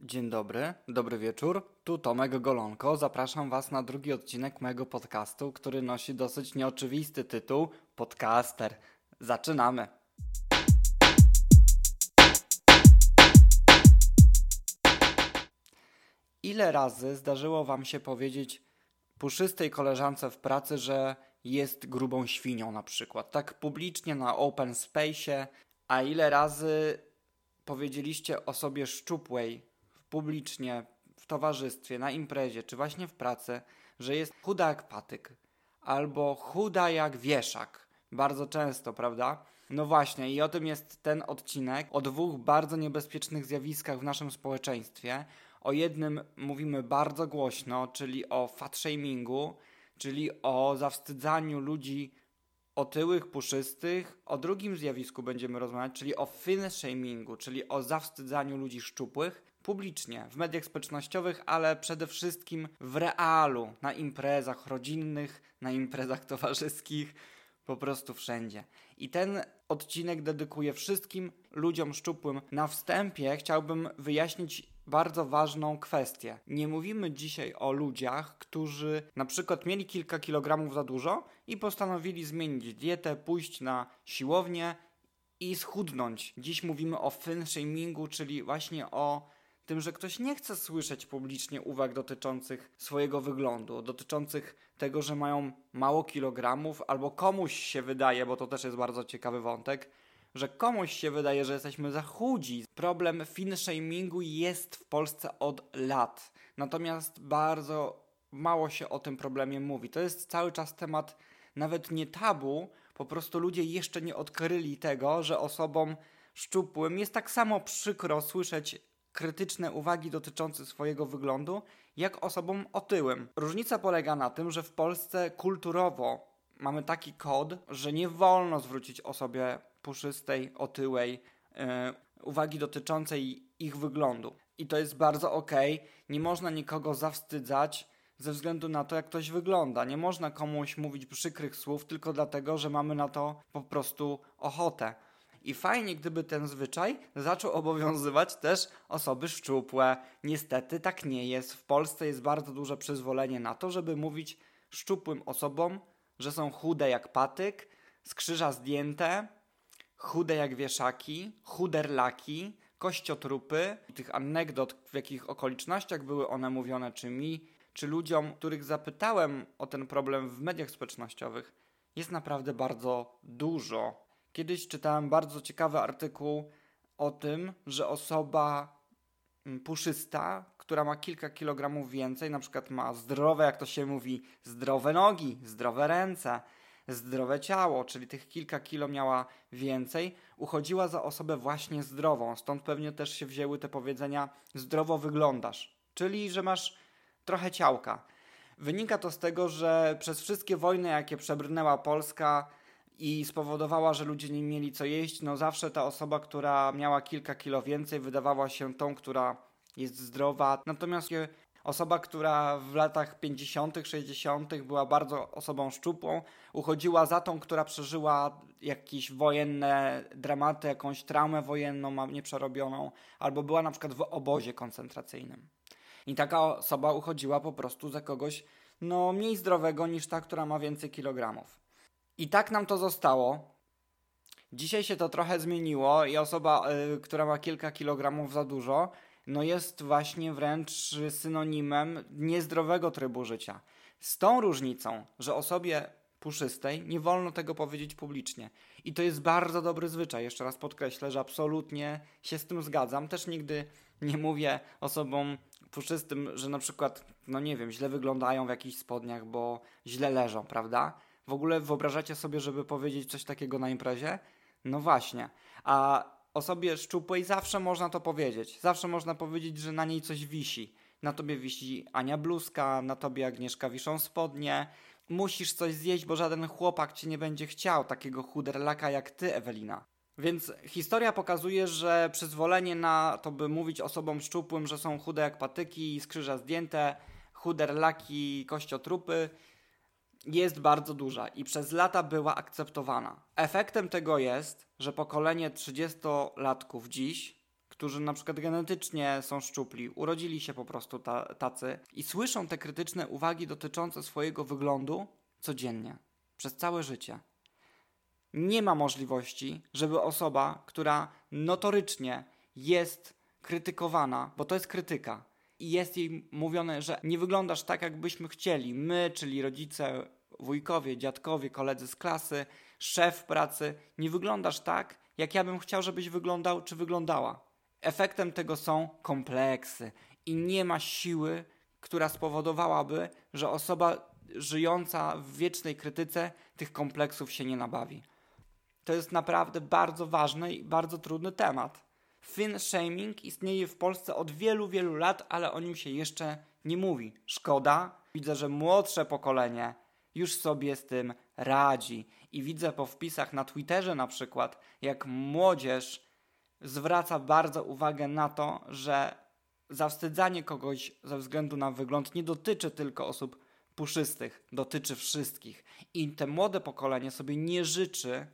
Dzień dobry, dobry wieczór. Tu Tomek Golonko. Zapraszam Was na drugi odcinek mojego podcastu, który nosi dosyć nieoczywisty tytuł Podcaster. Zaczynamy. Ile razy zdarzyło Wam się powiedzieć puszystej koleżance w pracy, że jest grubą świnią na przykład? Tak publicznie na open space, a ile razy powiedzieliście osobie szczupłej publicznie, w towarzystwie, na imprezie, czy właśnie w pracy, że jest chuda jak patyk, albo chuda jak wieszak. Bardzo często, prawda? No właśnie, i o tym jest ten odcinek, o dwóch bardzo niebezpiecznych zjawiskach w naszym społeczeństwie. O jednym mówimy bardzo głośno, czyli o fat shamingu, czyli o zawstydzaniu ludzi otyłych, puszystych. O drugim zjawisku będziemy rozmawiać, czyli o thin shamingu, czyli o zawstydzaniu ludzi szczupłych publicznie, w mediach społecznościowych, ale przede wszystkim w realu, na imprezach rodzinnych, na imprezach towarzyskich, po prostu wszędzie. I ten odcinek dedykuję wszystkim ludziom szczupłym. Na wstępie chciałbym wyjaśnić bardzo ważną kwestię. Nie mówimy dzisiaj o ludziach, którzy na przykład mieli kilka kilogramów za dużo i postanowili zmienić dietę, pójść na siłownię i schudnąć. Dziś mówimy o thin shamingu, czyli właśnie o tym, że ktoś nie chce słyszeć publicznie uwag dotyczących swojego wyglądu, dotyczących tego, że mają mało kilogramów, albo komuś się wydaje, bo to też jest bardzo ciekawy wątek, że komuś się wydaje, że jesteśmy za chudzi. Problem fin shamingu jest w Polsce od lat. Natomiast bardzo mało się o tym problemie mówi. To jest cały czas temat nawet nie tabu, po prostu ludzie jeszcze nie odkryli tego, że osobom szczupłym jest tak samo przykro słyszeć krytyczne uwagi dotyczące swojego wyglądu, jak osobom otyłym. Różnica polega na tym, że w Polsce kulturowo mamy taki kod, że nie wolno zwrócić osobie puszystej, otyłej yy, uwagi dotyczącej ich wyglądu. I to jest bardzo ok. Nie można nikogo zawstydzać ze względu na to, jak ktoś wygląda. Nie można komuś mówić przykrych słów tylko dlatego, że mamy na to po prostu ochotę. I fajnie, gdyby ten zwyczaj zaczął obowiązywać też osoby szczupłe. Niestety tak nie jest. W Polsce jest bardzo duże przyzwolenie na to, żeby mówić szczupłym osobom, że są chude jak patyk, z krzyża zdjęte, chude jak wieszaki, chuderlaki, kościotrupy. Tych anegdot, w jakich okolicznościach były one mówione, czy mi, czy ludziom, których zapytałem o ten problem w mediach społecznościowych, jest naprawdę bardzo dużo. Kiedyś czytałem bardzo ciekawy artykuł o tym, że osoba mm, puszysta, która ma kilka kilogramów więcej, na przykład ma zdrowe, jak to się mówi, zdrowe nogi, zdrowe ręce, zdrowe ciało, czyli tych kilka kilo miała więcej, uchodziła za osobę właśnie zdrową. Stąd pewnie też się wzięły te powiedzenia zdrowo wyglądasz, czyli że masz trochę ciałka. Wynika to z tego, że przez wszystkie wojny, jakie przebrnęła Polska, i spowodowała, że ludzie nie mieli co jeść, no zawsze ta osoba, która miała kilka kilo więcej, wydawała się tą, która jest zdrowa. Natomiast osoba, która w latach 50., 60. była bardzo osobą szczupłą, uchodziła za tą, która przeżyła jakieś wojenne dramaty, jakąś traumę wojenną nieprzerobioną, albo była na przykład w obozie koncentracyjnym. I taka osoba uchodziła po prostu za kogoś no, mniej zdrowego niż ta, która ma więcej kilogramów. I tak nam to zostało. Dzisiaj się to trochę zmieniło i osoba, y, która ma kilka kilogramów za dużo, no jest właśnie wręcz synonimem niezdrowego trybu życia. Z tą różnicą, że osobie puszystej nie wolno tego powiedzieć publicznie. I to jest bardzo dobry zwyczaj. Jeszcze raz podkreślę, że absolutnie się z tym zgadzam. Też nigdy nie mówię osobom puszystym, że na przykład, no nie wiem, źle wyglądają w jakichś spodniach, bo źle leżą, prawda? W ogóle wyobrażacie sobie, żeby powiedzieć coś takiego na imprezie? No właśnie. A osobie szczupłej zawsze można to powiedzieć. Zawsze można powiedzieć, że na niej coś wisi. Na tobie wisi Ania bluzka, na tobie Agnieszka wiszą spodnie. Musisz coś zjeść, bo żaden chłopak ci nie będzie chciał takiego chuderlaka jak ty, Ewelina. Więc historia pokazuje, że przyzwolenie na to, by mówić osobom szczupłym, że są chude jak patyki, z krzyża zdjęte, chuderlaki, kościotrupy, jest bardzo duża i przez lata była akceptowana. Efektem tego jest, że pokolenie 30-latków dziś, którzy na przykład genetycznie są szczupli, urodzili się po prostu ta, tacy i słyszą te krytyczne uwagi dotyczące swojego wyglądu codziennie, przez całe życie. Nie ma możliwości, żeby osoba, która notorycznie jest krytykowana, bo to jest krytyka, i jest jej mówione, że nie wyglądasz tak, jakbyśmy chcieli. My, czyli rodzice, wujkowie, dziadkowie, koledzy z klasy, szef pracy, nie wyglądasz tak, jak ja bym chciał, żebyś wyglądał czy wyglądała. Efektem tego są kompleksy i nie ma siły, która spowodowałaby, że osoba żyjąca w wiecznej krytyce tych kompleksów się nie nabawi. To jest naprawdę bardzo ważny i bardzo trudny temat. Fin shaming istnieje w Polsce od wielu, wielu lat, ale o nim się jeszcze nie mówi. Szkoda. Widzę, że młodsze pokolenie już sobie z tym radzi. I widzę po wpisach na Twitterze na przykład, jak młodzież zwraca bardzo uwagę na to, że zawstydzanie kogoś ze względu na wygląd nie dotyczy tylko osób puszystych, dotyczy wszystkich. I te młode pokolenie sobie nie życzy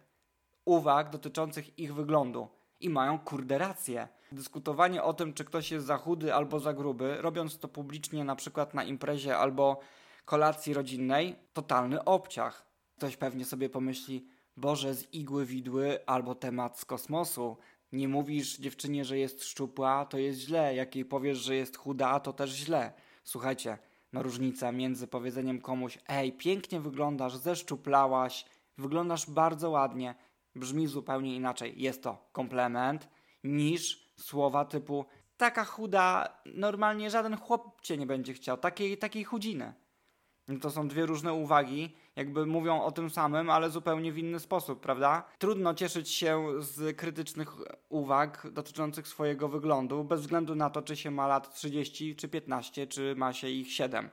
uwag dotyczących ich wyglądu. I mają kurde rację. Dyskutowanie o tym, czy ktoś jest za chudy albo za gruby, robiąc to publicznie na przykład na imprezie albo kolacji rodzinnej, totalny obciach. Ktoś pewnie sobie pomyśli, Boże, z igły widły albo temat z kosmosu. Nie mówisz dziewczynie, że jest szczupła, to jest źle. Jak jej powiesz, że jest chuda, to też źle. Słuchajcie, no różnica między powiedzeniem komuś, ej, pięknie wyglądasz, zeszczuplałaś, wyglądasz bardzo ładnie, brzmi zupełnie inaczej. Jest to komplement niż słowa typu taka chuda, normalnie żaden chłop cię nie będzie chciał, takiej, takiej chudziny. To są dwie różne uwagi, jakby mówią o tym samym, ale zupełnie w inny sposób, prawda? Trudno cieszyć się z krytycznych uwag dotyczących swojego wyglądu, bez względu na to, czy się ma lat 30 czy 15, czy ma się ich 7.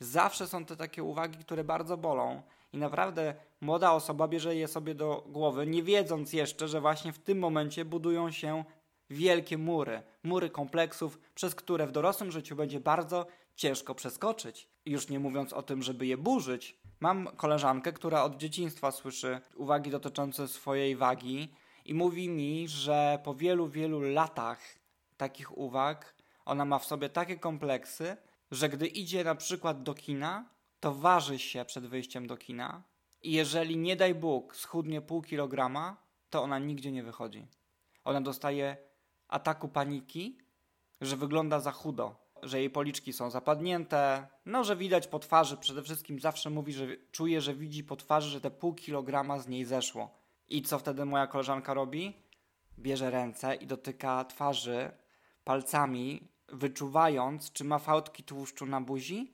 Zawsze są to takie uwagi, które bardzo bolą i naprawdę młoda osoba bierze je sobie do głowy, nie wiedząc jeszcze, że właśnie w tym momencie budują się wielkie mury, mury kompleksów, przez które w dorosłym życiu będzie bardzo ciężko przeskoczyć. Już nie mówiąc o tym, żeby je burzyć. Mam koleżankę, która od dzieciństwa słyszy uwagi dotyczące swojej wagi i mówi mi, że po wielu, wielu latach takich uwag ona ma w sobie takie kompleksy, że gdy idzie na przykład do kina, to waży się przed wyjściem do kina i jeżeli nie daj Bóg schudnie pół kilograma, to ona nigdzie nie wychodzi. Ona dostaje ataku paniki, że wygląda za chudo, że jej policzki są zapadnięte, no że widać po twarzy, przede wszystkim zawsze mówi, że czuje, że widzi po twarzy, że te pół kilograma z niej zeszło. I co wtedy moja koleżanka robi? Bierze ręce i dotyka twarzy palcami, wyczuwając, czy ma fałdki tłuszczu na buzi,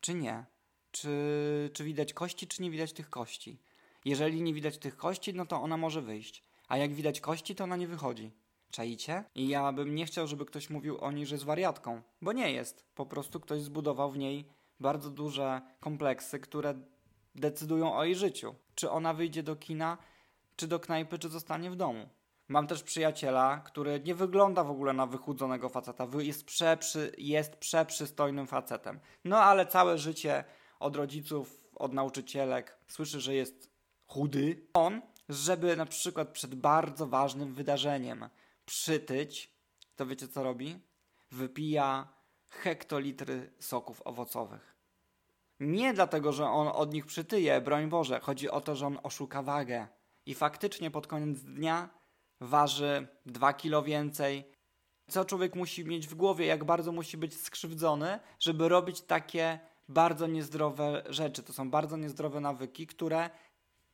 czy nie. Czy, czy widać kości, czy nie widać tych kości. Jeżeli nie widać tych kości, no to ona może wyjść. A jak widać kości, to ona nie wychodzi. Czaicie? I ja bym nie chciał, żeby ktoś mówił o niej, że jest wariatką, bo nie jest. Po prostu ktoś zbudował w niej bardzo duże kompleksy, które decydują o jej życiu. Czy ona wyjdzie do kina, czy do knajpy, czy zostanie w domu. Mam też przyjaciela, który nie wygląda w ogóle na wychudzonego faceta. Jest, przeprzy, jest przeprzystojnym facetem. No ale całe życie od rodziców, od nauczycielek słyszy, że jest chudy. On, żeby na przykład przed bardzo ważnym wydarzeniem przytyć, to wiecie co robi? Wypija hektolitry soków owocowych. Nie dlatego, że on od nich przytyje, broń Boże. Chodzi o to, że on oszuka wagę. I faktycznie pod koniec dnia waży 2 kilo więcej. Co człowiek musi mieć w głowie, jak bardzo musi być skrzywdzony, żeby robić takie bardzo niezdrowe rzeczy. To są bardzo niezdrowe nawyki, które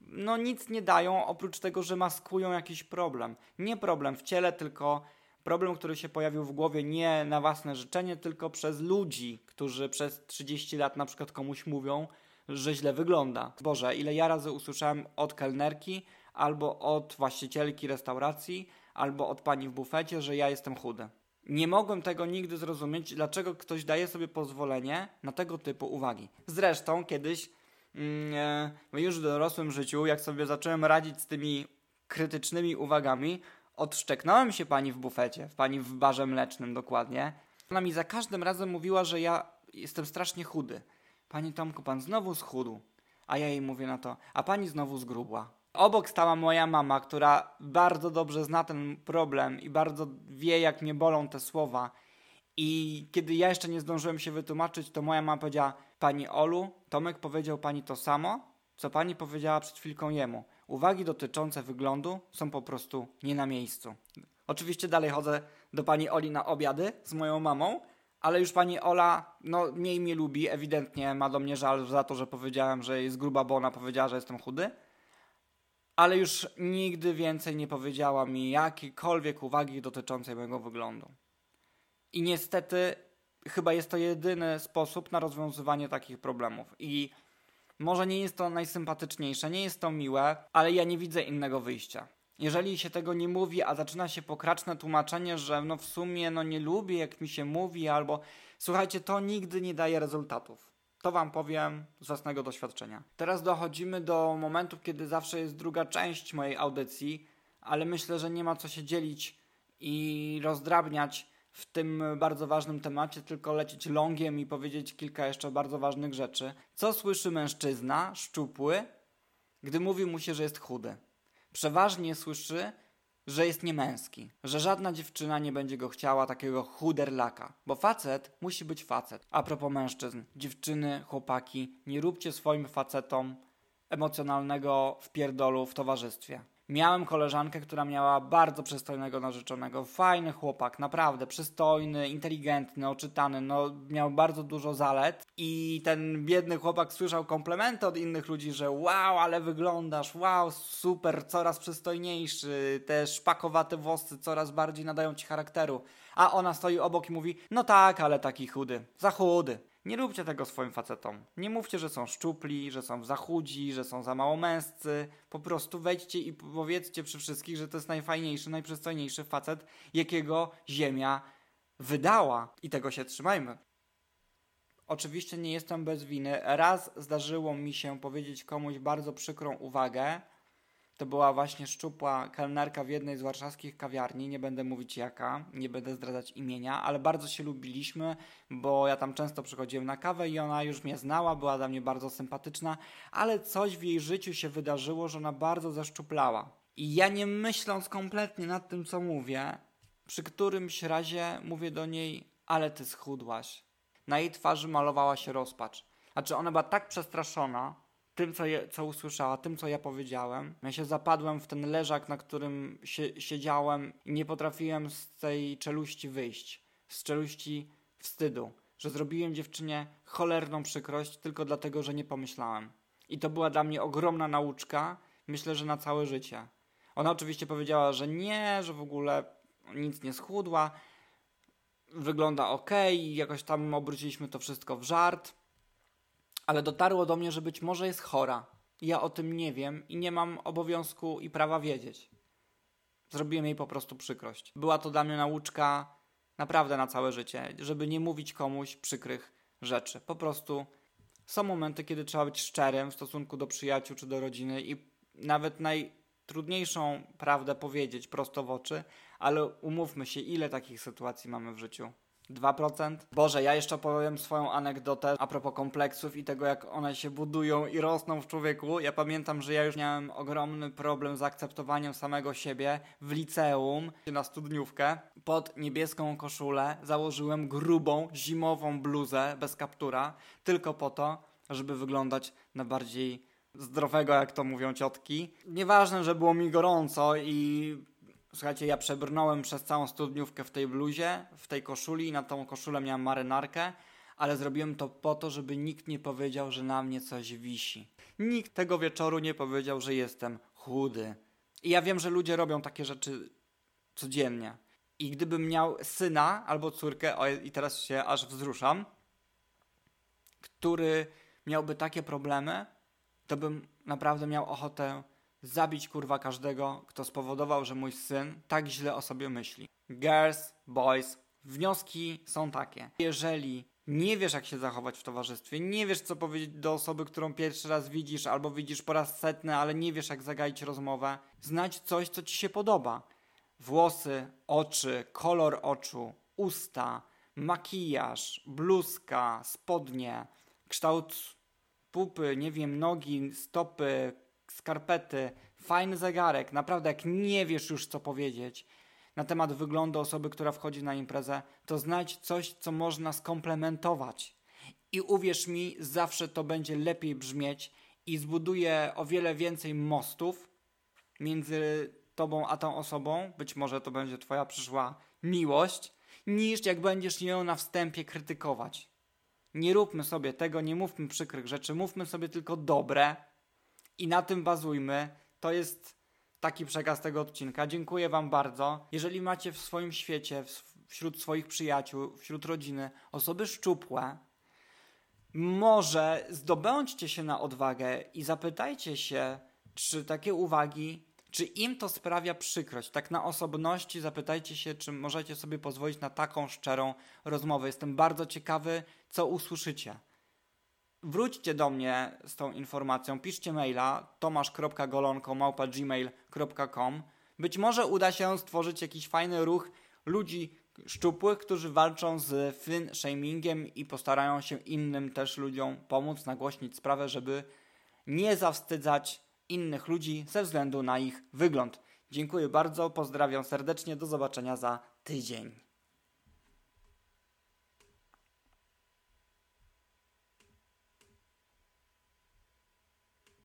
no nic nie dają, oprócz tego, że maskują jakiś problem. Nie problem w ciele, tylko problem, który się pojawił w głowie nie na własne życzenie, tylko przez ludzi, którzy przez 30 lat na przykład komuś mówią, że źle wygląda. Boże, ile ja razy usłyszałem od kelnerki, albo od właścicielki restauracji, albo od pani w bufecie, że ja jestem chudy. Nie mogłem tego nigdy zrozumieć, dlaczego ktoś daje sobie pozwolenie na tego typu uwagi. Zresztą kiedyś już w dorosłym życiu, jak sobie zacząłem radzić z tymi krytycznymi uwagami, odszczeknąłem się pani w bufecie, pani w barze mlecznym dokładnie. Ona mi za każdym razem mówiła, że ja jestem strasznie chudy. Pani Tomku, pan znowu schudł. A ja jej mówię na to, a pani znowu zgrubła. Obok stała moja mama, która bardzo dobrze zna ten problem i bardzo wie, jak mnie bolą te słowa. I kiedy ja jeszcze nie zdążyłem się wytłumaczyć, to moja mama powiedziała: Pani Olu, Tomek powiedział pani to samo, co pani powiedziała przed chwilką jemu. Uwagi dotyczące wyglądu są po prostu nie na miejscu. Oczywiście dalej chodzę do pani Oli na obiady z moją mamą, ale już pani Ola, no mniej mnie lubi, ewidentnie ma do mnie żal za to, że powiedziałem, że jest gruba, bo ona powiedziała, że jestem chudy. Ale już nigdy więcej nie powiedziała mi jakiekolwiek uwagi dotyczącej mojego wyglądu. I niestety chyba jest to jedyny sposób na rozwiązywanie takich problemów. I może nie jest to najsympatyczniejsze, nie jest to miłe, ale ja nie widzę innego wyjścia. Jeżeli się tego nie mówi, a zaczyna się pokraczne tłumaczenie, że no w sumie no nie lubię jak mi się mówi, albo słuchajcie, to nigdy nie daje rezultatów. To wam powiem z własnego doświadczenia. Teraz dochodzimy do momentu, kiedy zawsze jest druga część mojej audycji, ale myślę, że nie ma co się dzielić i rozdrabniać w tym bardzo ważnym temacie, tylko lecieć longiem i powiedzieć kilka jeszcze bardzo ważnych rzeczy. Co słyszy mężczyzna, szczupły, gdy mówi mu się, że jest chudy? Przeważnie słyszy, że jest niemęski, że żadna dziewczyna nie będzie go chciała takiego chuderlaka, bo facet musi być facet. A propos mężczyzn, dziewczyny, chłopaki, nie róbcie swoim facetom emocjonalnego wpierdolu w towarzystwie. Miałem koleżankę, która miała bardzo przystojnego narzeczonego. Fajny chłopak, naprawdę przystojny, inteligentny, oczytany, no miał bardzo dużo zalet. I ten biedny chłopak słyszał komplementy od innych ludzi, że wow, ale wyglądasz, wow, super, coraz przystojniejszy, te szpakowate włosy coraz bardziej nadają ci charakteru. A ona stoi obok i mówi, no tak, ale taki chudy, za chudy. Nie róbcie tego swoim facetom. Nie mówcie, że są szczupli, że są za chudzi, że są za mało męscy. Po prostu wejdźcie i powiedzcie przy wszystkich, że to jest najfajniejszy, najprzystojniejszy facet, jakiego Ziemia wydała. I tego się trzymajmy. Oczywiście nie jestem bez winy. Raz zdarzyło mi się powiedzieć komuś bardzo przykrą uwagę, to była właśnie szczupła kelnerka w jednej z warszawskich kawiarni, nie będę mówić jaka, nie będę zdradzać imienia, ale bardzo się lubiliśmy, bo ja tam często przychodziłem na kawę i ona już mnie znała, była dla mnie bardzo sympatyczna, ale coś w jej życiu się wydarzyło, że ona bardzo zaszczuplała. I ja nie myśląc kompletnie nad tym, co mówię, przy którymś razie mówię do niej, ale ty schudłaś. Na jej twarzy malowała się rozpacz. Znaczy ona była tak przestraszona, tym, co, je, co usłyszała, tym, co ja powiedziałem. Ja się zapadłem w ten leżak, na którym siedziałem i nie potrafiłem z tej czeluści wyjść. Z czeluści wstydu, że zrobiłem dziewczynie cholerną przykrość tylko dlatego, że nie pomyślałem. I to była dla mnie ogromna nauczka, myślę, że na całe życie. Ona oczywiście powiedziała, że nie, że w ogóle nic nie schudła, wygląda ok, jakoś tam obróciliśmy to wszystko w żart ale dotarło do mnie, że być może jest chora. Ja o tym nie wiem i nie mam obowiązku i prawa wiedzieć. Zrobiłem jej po prostu przykrość. Była to dla mnie nauczka naprawdę na całe życie, żeby nie mówić komuś przykrych rzeczy. Po prostu są momenty, kiedy trzeba być szczerym w stosunku do przyjaciół czy do rodziny i nawet najtrudniejszą prawdę powiedzieć prosto w oczy, ale umówmy się, ile takich sytuacji mamy w życiu. 2%. Boże, ja jeszcze powiem swoją anegdotę a propos kompleksów i tego, jak one się budują i rosną w człowieku. Ja pamiętam, że ja już miałem ogromny problem z akceptowaniem samego siebie w liceum na studniówkę. Pod niebieską koszulę założyłem grubą, zimową bluzę bez kaptura, tylko po to, żeby wyglądać na bardziej zdrowego, jak to mówią ciotki. Nieważne, że było mi gorąco i Słuchajcie, ja przebrnąłem przez całą studniówkę w tej bluzie, w tej koszuli i na tą koszulę miałem marynarkę, ale zrobiłem to po to, żeby nikt nie powiedział, że na mnie coś wisi. Nikt tego wieczoru nie powiedział, że jestem chudy. I ja wiem, że ludzie robią takie rzeczy codziennie. I gdybym miał syna albo córkę, o, i teraz się aż wzruszam, który miałby takie problemy, to bym naprawdę miał ochotę zabić kurwa każdego, kto spowodował, że mój syn tak źle o sobie myśli. Girls, boys, wnioski są takie. Jeżeli nie wiesz, jak się zachować w towarzystwie, nie wiesz, co powiedzieć do osoby, którą pierwszy raz widzisz, albo widzisz po raz setny, ale nie wiesz, jak zagaić rozmowę, znać coś, co ci się podoba. Włosy, oczy, kolor oczu, usta, makijaż, bluzka, spodnie, kształt pupy, nie wiem, nogi, stopy, skarpety, fajny zegarek. Naprawdę, jak nie wiesz już co powiedzieć na temat wyglądu osoby, która wchodzi na imprezę, to znajdź coś, co można skomplementować. I uwierz mi, zawsze to będzie lepiej brzmieć i zbuduje o wiele więcej mostów między tobą a tą osobą. Być może to będzie twoja przyszła miłość, niż jak będziesz ją na wstępie krytykować. Nie róbmy sobie tego, nie mówmy przykrych rzeczy, mówmy sobie tylko dobre i na tym bazujmy. To jest taki przekaz tego odcinka. Dziękuję Wam bardzo. Jeżeli macie w swoim świecie, wśród swoich przyjaciół, wśród rodziny osoby szczupłe, może zdobądźcie się na odwagę i zapytajcie się, czy takie uwagi, czy im to sprawia przykrość. Tak na osobności zapytajcie się, czy możecie sobie pozwolić na taką szczerą rozmowę. Jestem bardzo ciekawy, co usłyszycie. Wróćcie do mnie z tą informacją, piszcie maila tomasz.golonko.gmail.com Być może uda się stworzyć jakiś fajny ruch ludzi szczupłych, którzy walczą z fin shamingiem i postarają się innym też ludziom pomóc, nagłośnić sprawę, żeby nie zawstydzać innych ludzi ze względu na ich wygląd. Dziękuję bardzo, pozdrawiam serdecznie, do zobaczenia za tydzień.